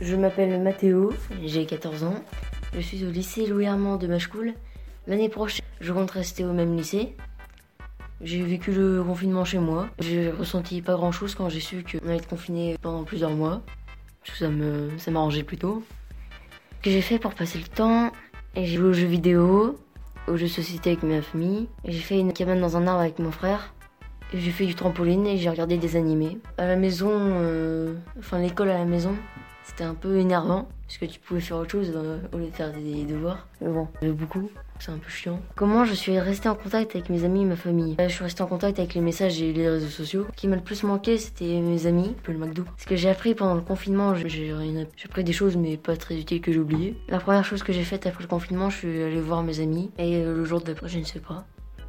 Je m'appelle Mathéo, j'ai 14 ans. Je suis au lycée Louis Armand de Machecoul. L'année prochaine, je compte rester au même lycée. J'ai vécu le confinement chez moi. J'ai ressenti pas grand chose quand j'ai su qu'on allait être confiné pendant plusieurs mois. Que ça me, ça m'arrangeait plutôt. Ce que j'ai fait pour passer le temps, j'ai joué aux jeux vidéo, aux jeux société avec ma famille. J'ai fait une cabane dans un arbre avec mon frère. J'ai fait du trampoline et j'ai regardé des animés. À la maison, euh, enfin l'école à la maison, c'était un peu énervant parce que tu pouvais faire autre chose euh, au lieu de faire des devoirs. Mais bon, j'avais beaucoup, c'est un peu chiant. Comment je suis restée en contact avec mes amis et ma famille Euh, Je suis restée en contact avec les messages et les réseaux sociaux. Ce qui m'a le plus manqué, c'était mes amis, un peu le McDo. Ce que j'ai appris pendant le confinement, j'ai appris des choses mais pas très utiles que j'ai oubliées. La première chose que j'ai faite après le confinement, je suis allée voir mes amis et euh, le jour d'après, je ne sais pas.